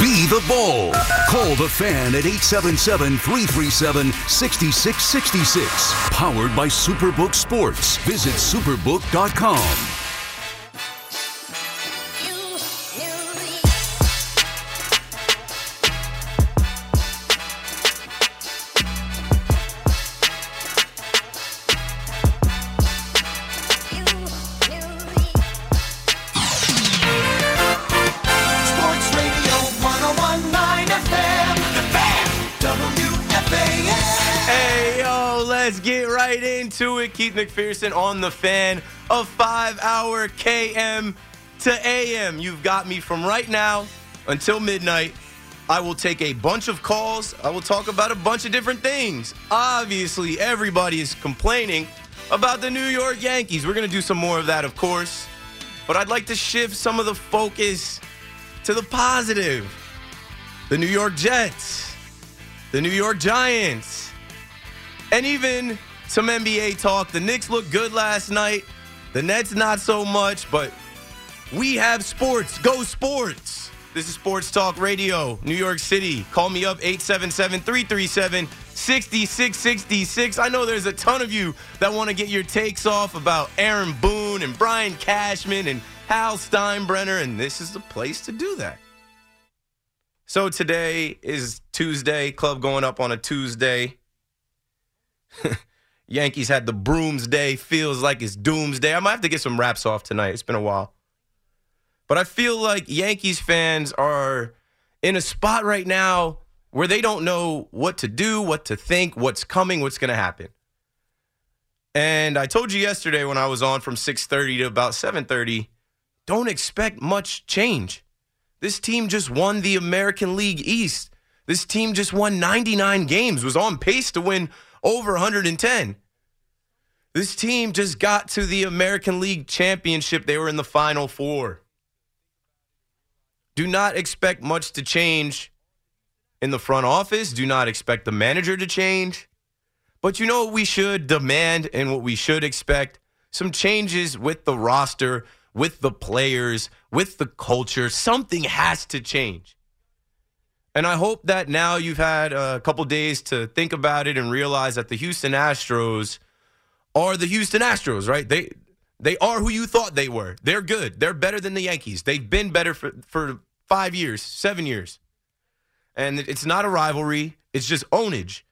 Be the Bull. Call the fan at 877 337 6666. Powered by Superbook Sports. Visit superbook.com. right into it. Keith McPherson on the fan of five hour KM to AM. You've got me from right now until midnight. I will take a bunch of calls. I will talk about a bunch of different things. Obviously, everybody is complaining about the New York Yankees. We're going to do some more of that, of course. But I'd like to shift some of the focus to the positive. The New York Jets, the New York Giants, and even some NBA talk. The Knicks looked good last night. The Nets not so much, but we have sports. Go sports. This is Sports Talk Radio, New York City. Call me up 877-337-6666. I know there's a ton of you that want to get your takes off about Aaron Boone and Brian Cashman and Hal Steinbrenner, and this is the place to do that. So today is Tuesday, club going up on a Tuesday. Yankees had the brooms day, feels like it's doomsday. I might have to get some raps off tonight. It's been a while. But I feel like Yankees fans are in a spot right now where they don't know what to do, what to think, what's coming, what's going to happen. And I told you yesterday when I was on from 6:30 to about 7:30, don't expect much change. This team just won the American League East. This team just won 99 games, was on pace to win over 110. This team just got to the American League Championship. They were in the Final Four. Do not expect much to change in the front office. Do not expect the manager to change. But you know what we should demand and what we should expect? Some changes with the roster, with the players, with the culture. Something has to change. And I hope that now you've had a couple days to think about it and realize that the Houston Astros are the Houston Astros, right? They they are who you thought they were. They're good. They're better than the Yankees. They've been better for, for five years, seven years. And it's not a rivalry, it's just ownage.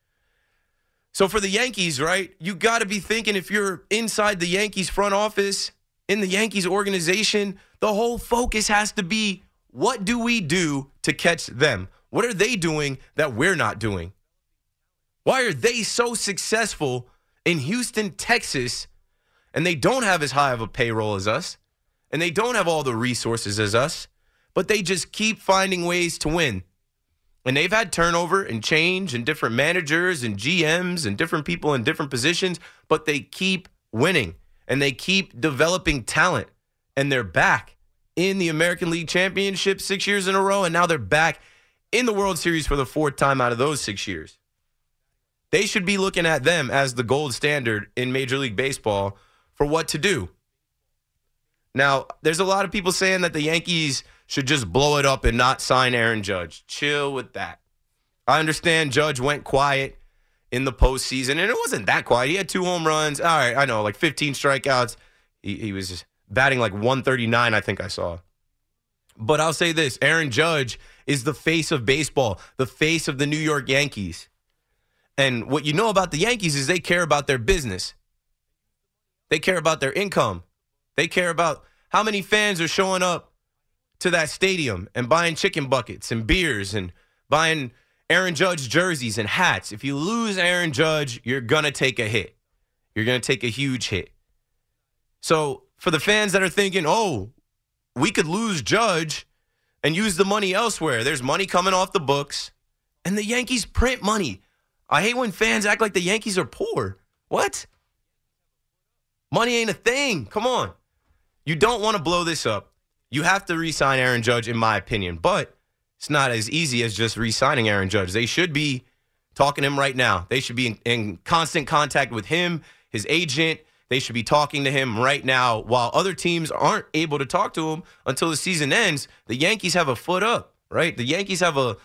So for the Yankees, right, you got to be thinking if you're inside the Yankees front office, in the Yankees organization, the whole focus has to be what do we do to catch them? What are they doing that we're not doing? Why are they so successful in Houston, Texas, and they don't have as high of a payroll as us, and they don't have all the resources as us, but they just keep finding ways to win? And they've had turnover and change and different managers and GMs and different people in different positions, but they keep winning and they keep developing talent. And they're back in the American League Championship six years in a row. And now they're back in the World Series for the fourth time out of those six years. They should be looking at them as the gold standard in Major League Baseball for what to do. Now, there's a lot of people saying that the Yankees should just blow it up and not sign Aaron Judge. Chill with that. I understand Judge went quiet in the postseason, and it wasn't that quiet. He had two home runs. All right, I know, like 15 strikeouts. He, he was batting like 139, I think I saw. But I'll say this Aaron Judge is the face of baseball, the face of the New York Yankees. And what you know about the Yankees is they care about their business, they care about their income, they care about how many fans are showing up to that stadium and buying chicken buckets and beers and buying Aaron Judge jerseys and hats. If you lose Aaron Judge, you're going to take a hit. You're going to take a huge hit. So, for the fans that are thinking, oh, we could lose Judge and use the money elsewhere, there's money coming off the books, and the Yankees print money. I hate when fans act like the Yankees are poor. What? Money ain't a thing. Come on. You don't want to blow this up. You have to re sign Aaron Judge, in my opinion, but it's not as easy as just re signing Aaron Judge. They should be talking to him right now. They should be in, in constant contact with him, his agent. They should be talking to him right now while other teams aren't able to talk to him until the season ends. The Yankees have a foot up, right? The Yankees have a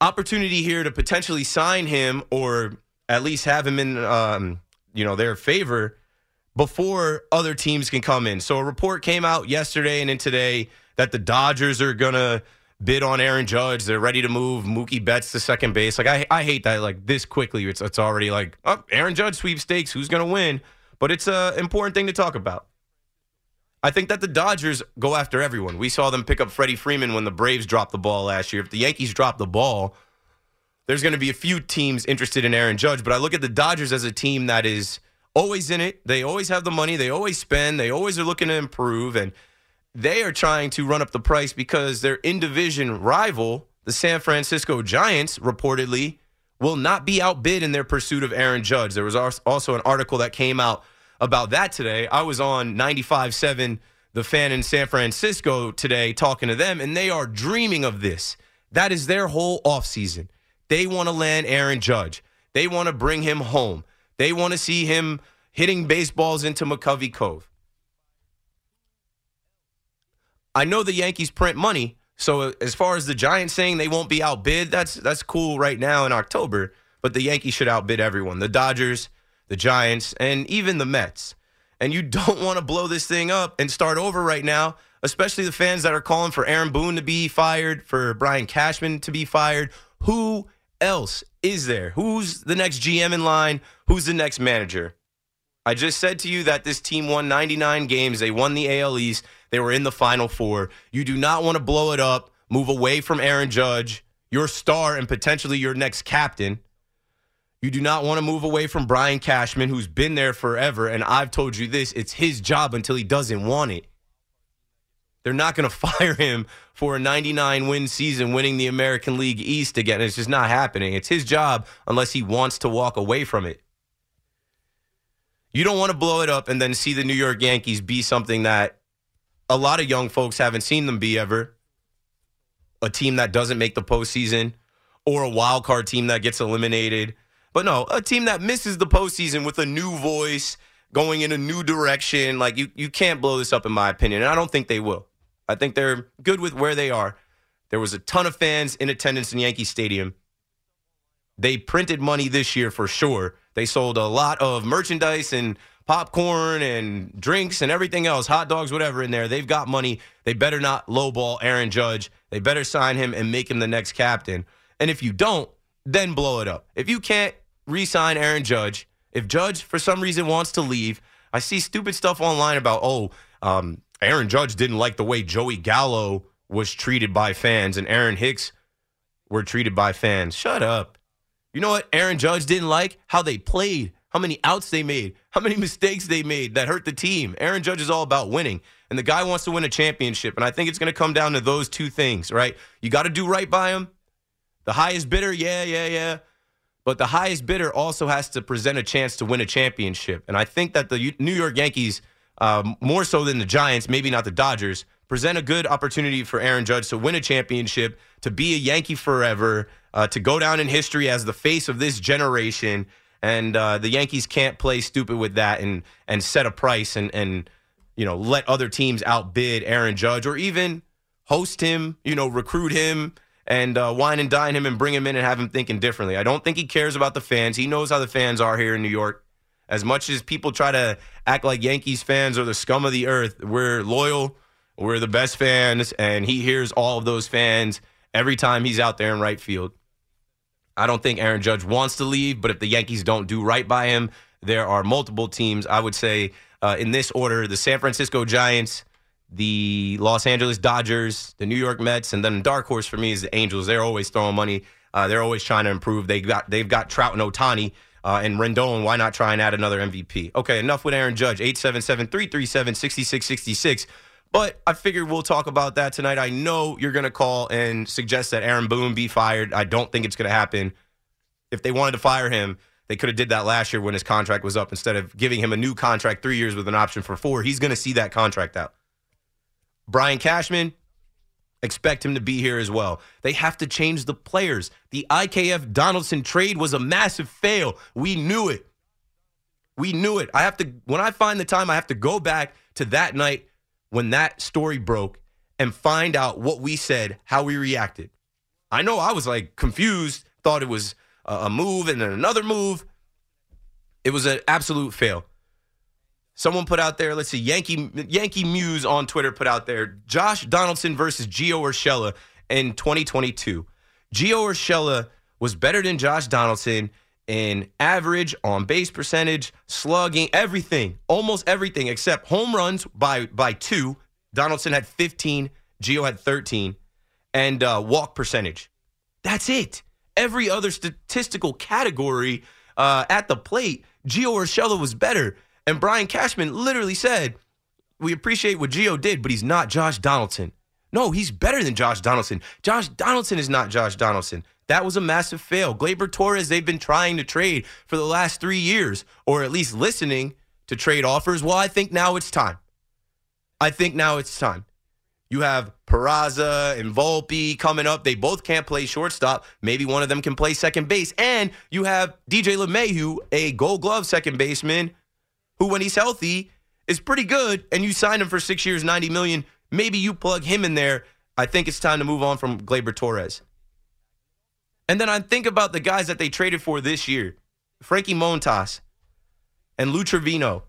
opportunity here to potentially sign him or at least have him in um, you know their favor before other teams can come in. So a report came out yesterday and in today that the Dodgers are gonna bid on Aaron Judge. They're ready to move Mookie Betts to second base. Like I, I hate that. Like this quickly, it's it's already like oh, Aaron Judge sweepstakes. Who's gonna win? But it's a important thing to talk about. I think that the Dodgers go after everyone. We saw them pick up Freddie Freeman when the Braves dropped the ball last year. If the Yankees drop the ball, there's going to be a few teams interested in Aaron Judge. But I look at the Dodgers as a team that is always in it. They always have the money. They always spend. They always are looking to improve. And they are trying to run up the price because their in division rival, the San Francisco Giants, reportedly will not be outbid in their pursuit of Aaron Judge. There was also an article that came out about that today. I was on 95.7, the fan in San Francisco today, talking to them, and they are dreaming of this. That is their whole offseason. They want to land Aaron Judge. They want to bring him home. They want to see him hitting baseballs into McCovey Cove. I know the Yankees print money, so as far as the Giants saying they won't be outbid, that's that's cool right now in October. But the Yankees should outbid everyone. The Dodgers, the Giants, and even the Mets. And you don't want to blow this thing up and start over right now, especially the fans that are calling for Aaron Boone to be fired, for Brian Cashman to be fired. Who else is there? Who's the next GM in line? Who's the next manager? I just said to you that this team won 99 games. They won the AL East. They were in the Final Four. You do not want to blow it up, move away from Aaron Judge, your star and potentially your next captain. You do not want to move away from Brian Cashman, who's been there forever. And I've told you this it's his job until he doesn't want it. They're not going to fire him for a 99 win season, winning the American League East again. It's just not happening. It's his job unless he wants to walk away from it. You don't want to blow it up and then see the New York Yankees be something that a lot of young folks haven't seen them be ever. A team that doesn't make the postseason or a wild card team that gets eliminated but no, a team that misses the postseason with a new voice, going in a new direction, like you, you can't blow this up, in my opinion. And I don't think they will. I think they're good with where they are. There was a ton of fans in attendance in Yankee Stadium. They printed money this year for sure. They sold a lot of merchandise and popcorn and drinks and everything else, hot dogs, whatever in there. They've got money. They better not lowball Aaron Judge. They better sign him and make him the next captain. And if you don't, then blow it up. If you can't re-sign Aaron Judge. If Judge for some reason wants to leave, I see stupid stuff online about oh, um, Aaron Judge didn't like the way Joey Gallo was treated by fans and Aaron Hicks were treated by fans. Shut up. You know what Aaron Judge didn't like? How they played, how many outs they made, how many mistakes they made that hurt the team. Aaron Judge is all about winning. And the guy wants to win a championship. And I think it's going to come down to those two things, right? You got to do right by him. The highest bidder, yeah, yeah, yeah. But the highest bidder also has to present a chance to win a championship. And I think that the New York Yankees, um, more so than the Giants, maybe not the Dodgers, present a good opportunity for Aaron Judge to win a championship, to be a Yankee forever, uh, to go down in history as the face of this generation. And uh, the Yankees can't play stupid with that and and set a price and and you know let other teams outbid Aaron Judge or even host him, you know, recruit him and uh, wine and dine him and bring him in and have him thinking differently. I don't think he cares about the fans. He knows how the fans are here in New York. As much as people try to act like Yankees fans are the scum of the earth, we're loyal We're the best fans, and he hears all of those fans every time he's out there in right field. I don't think Aaron Judge wants to leave, but if the Yankees don't do right by him, there are multiple teams. I would say uh, in this order the San Francisco Giants, the Los Angeles Dodgers, the New York Mets, and then dark horse for me is the Angels. They're always throwing money. Uh, they're always trying to improve. They got they've got Trout and Ohtani uh, and Rendon. Why not try and add another MVP? Okay, enough with Aaron Judge. 877-337-6666. But I figured we'll talk about that tonight. I know you're going to call and suggest that Aaron Boone be fired. I don't think it's going to happen. If they wanted to fire him, they could have did that last year when his contract was up instead of giving him a new contract, three years with an option for four. He's going to see that contract out. Brian Cashman, expect him to be here as well. They have to change the players. The IKF Donaldson trade was a massive fail. We knew it. We knew it. I have to when I find the time, I have to go back to that night when that story broke and find out what we said, how we reacted. I know I was like confused, thought it was a move and then another move. It was an absolute fail. Someone put out there, let's see, Yankee Yankee Muse on Twitter put out there Josh Donaldson versus Gio Urshela in 2022. Gio Urshela was better than Josh Donaldson in average, on base percentage, slugging, everything, almost everything except home runs by by two. Donaldson had 15, Gio had 13, and uh, walk percentage. That's it. Every other statistical category uh, at the plate, Gio Urshela was better. And Brian Cashman literally said, "We appreciate what Gio did, but he's not Josh Donaldson." No, he's better than Josh Donaldson. Josh Donaldson is not Josh Donaldson. That was a massive fail. Gleyber Torres, they've been trying to trade for the last three years, or at least listening to trade offers. Well, I think now it's time. I think now it's time. You have Peraza and Volpe coming up. They both can't play shortstop. Maybe one of them can play second base. And you have DJ LeMahieu, a gold glove second baseman, who, when he's healthy, is pretty good. And you signed him for six years, 90 million. Maybe you plug him in there. I think it's time to move on from Gleyber Torres. And then I think about the guys that they traded for this year Frankie Montas and Lou Trivino.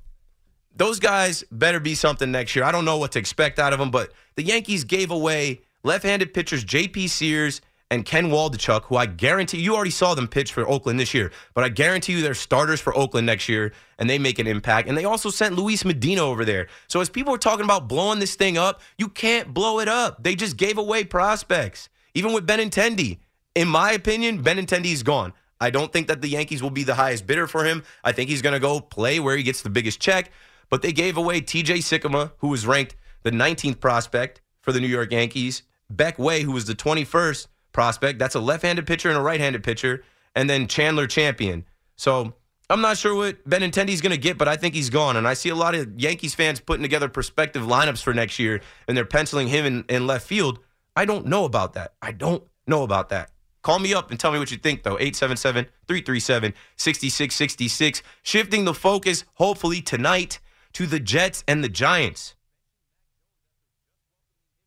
Those guys better be something next year. I don't know what to expect out of them, but the Yankees gave away left handed pitchers JP Sears and Ken Waldichuk, who I guarantee you already saw them pitch for Oakland this year, but I guarantee you they're starters for Oakland next year and they make an impact. And they also sent Luis Medina over there. So as people are talking about blowing this thing up, you can't blow it up. They just gave away prospects, even with Benintendi. In my opinion, Benintendi is gone. I don't think that the Yankees will be the highest bidder for him. I think he's going to go play where he gets the biggest check. But they gave away TJ Sikkema, who was ranked the 19th prospect for the New York Yankees, Beck Way, who was the 21st prospect. That's a left-handed pitcher and a right-handed pitcher, and then Chandler Champlain. So I'm not sure what Benintendi's going to get, but I think he's gone. And I see a lot of Yankees fans putting together prospective lineups for next year, and they're penciling him in, in left field. I don't know about that. I don't know about that. Call me up and tell me what you think, though. 877 337 6666. Shifting the focus, hopefully, tonight to the Jets and the Giants.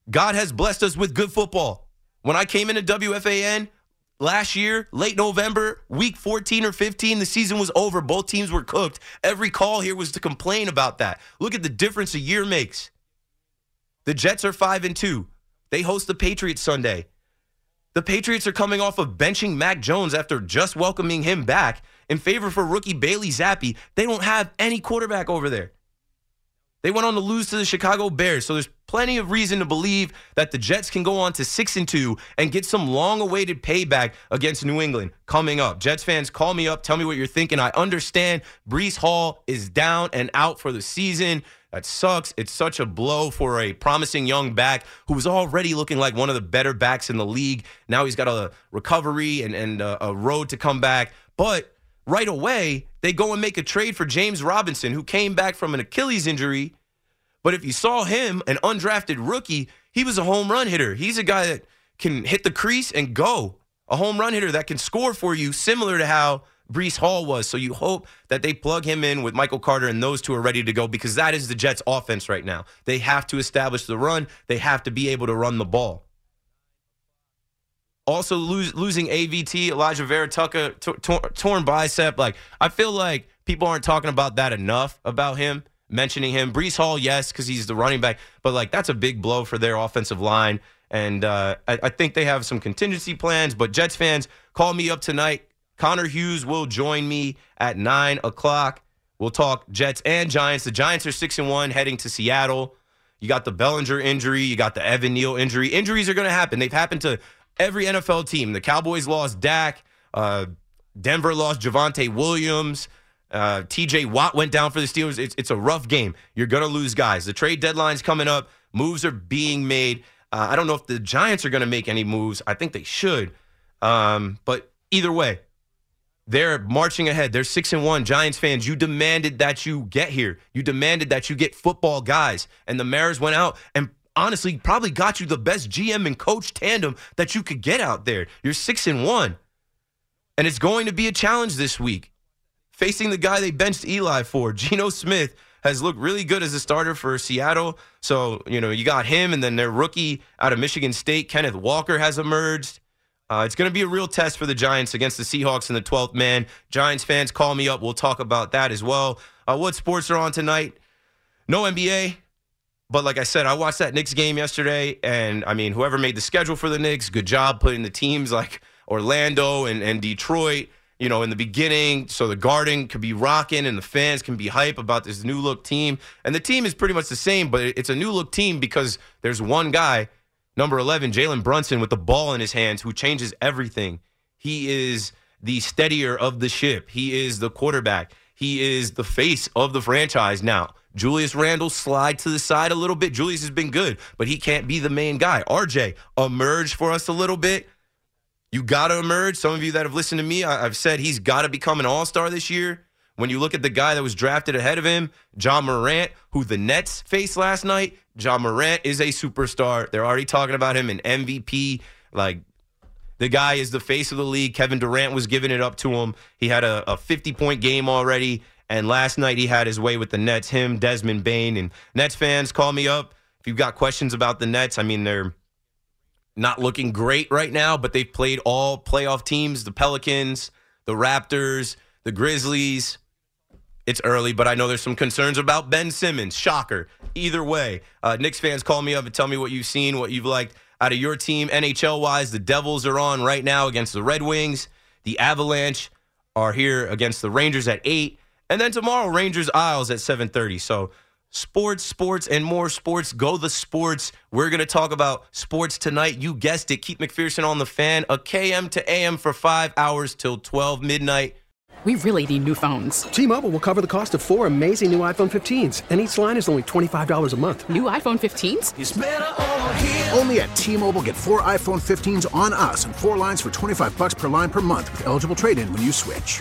God has blessed us with good football. When I came into WFAN last year, late November, week 14 or 15, the season was over. Both teams were cooked. Every call here was to complain about that. Look at the difference a year makes. The Jets are 5 and 2. They host the Patriots Sunday. The Patriots are coming off of benching Mac Jones after just welcoming him back in favor for rookie Bailey Zappe. They don't have any quarterback over there. They went on to lose to the Chicago Bears, so there's plenty of reason to believe that the Jets can go on to 6 and 2 and get some long-awaited payback against New England coming up. Jets fans, call me up, tell me what you're thinking. I understand Breece Hall is down and out for the season. That sucks. It's such a blow for a promising young back who was already looking like one of the better backs in the league. Now he's got a recovery and, and a, a road to come back. But right away, they go and make a trade for James Robinson, who came back from an Achilles injury. But if you saw him, an undrafted rookie, he was a home run hitter. He's a guy that can hit the crease and go. A home run hitter that can score for you, similar to how Breece Hall was. So you hope that they plug him in with Michael Carter and those two are ready to go because that is the Jets' offense right now. They have to establish the run, they have to be able to run the ball. Also, lose, losing AVT, Alijah Vera-Tucker, t- torn bicep. Like, I feel like people aren't talking about that enough about him. mentioning him. Breece Hall, yes, because he's the running back, but like that's a big blow for their offensive line. And uh, I, I think they have some contingency plans. But Jets fans, call me up tonight. Connor Hughes will join me at nine o'clock. We'll talk Jets and Giants. The Giants are six and one, heading to Seattle. You got the Bellinger injury. You got the Evan Neal injury. Injuries are going to happen. They've happened to every NFL team. The Cowboys lost Dak. Uh, Denver lost Javonte Williams. Uh, TJ Watt went down for the Steelers. It's, it's a rough game. You're going to lose guys. The trade deadline's coming up. Moves are being made. Uh, I don't know if the Giants are going to make any moves. I think they should. Um, but either way, they're marching ahead. They're six and one. Giants fans, you demanded that you get here. You demanded that you get football guys. And the Mariners went out and honestly probably got you the best GM and coach tandem that you could get out there. You're six and one. And it's going to be a challenge this week. Facing the guy they benched Eli for, Geno Smith, has looked really good as a starter for Seattle. So, you know, you got him, and then their rookie out of Michigan State, Kenneth Walker, has emerged. Uh, it's going to be a real test for the Giants against the Seahawks in the 12th man. Giants fans, call me up. We'll talk about that as well. Uh, what sports are on tonight? No NBA. But like I said, I watched that Knicks game yesterday, and I mean, whoever made the schedule for the Knicks, good job putting the teams like Orlando and, and Detroit, you know, in the beginning, so the Garden could be rocking and the fans can be hype about this new look team. And the team is pretty much the same, but it's a new look team because there's one guy, number 11, Jalen Brunson, with the ball in his hands, who changes everything. He is the steadier of the ship. He is the quarterback. He is the face of the franchise now. Julius Randle slide to the side a little bit. Julius has been good, but he can't be the main guy. RJ emerge for us a little bit. You got to emerge. Some of you that have listened to me, I, have said he's got to become an all star this year. When you look at the guy that was drafted ahead of him, Ja Morant, who the Nets faced last night, Ja Morant is a superstar. They're already talking about him in MVP. Like, the guy is the face of the league. Kevin Durant was giving it up to him. He had a, a 50 point game already. And last night he had his way with the Nets, him, Desmond Bane. And Nets fans, call me up if you've got questions about the Nets. I mean, they're not looking great right now, but they've played all playoff teams the Pelicans, the Raptors, the Grizzlies. It's early, but I know there's some concerns about Ben Simmons. Shocker. Either way, uh, Knicks fans, call me up and tell me what you've seen, what you've liked out of your team. NHL wise, the Devils are on right now against the Red Wings. The Avalanche are here against the Rangers at 8. And then tomorrow, Rangers Isles at 7:30. So sports, sports, and more sports. Go the sports. We're gonna talk about sports tonight. You guessed it. Keith McPherson on the fan, a KM to AM for five hours till 12 midnight. We really need new phones. T-Mobile will cover the cost of four amazing new iPhone 15s, and each line is only $25 a month. New iPhone 15s? It's better over here. Only at T-Mobile get four iPhone 15s on us and four lines for 25 bucks per line per month with eligible trade-in when you switch.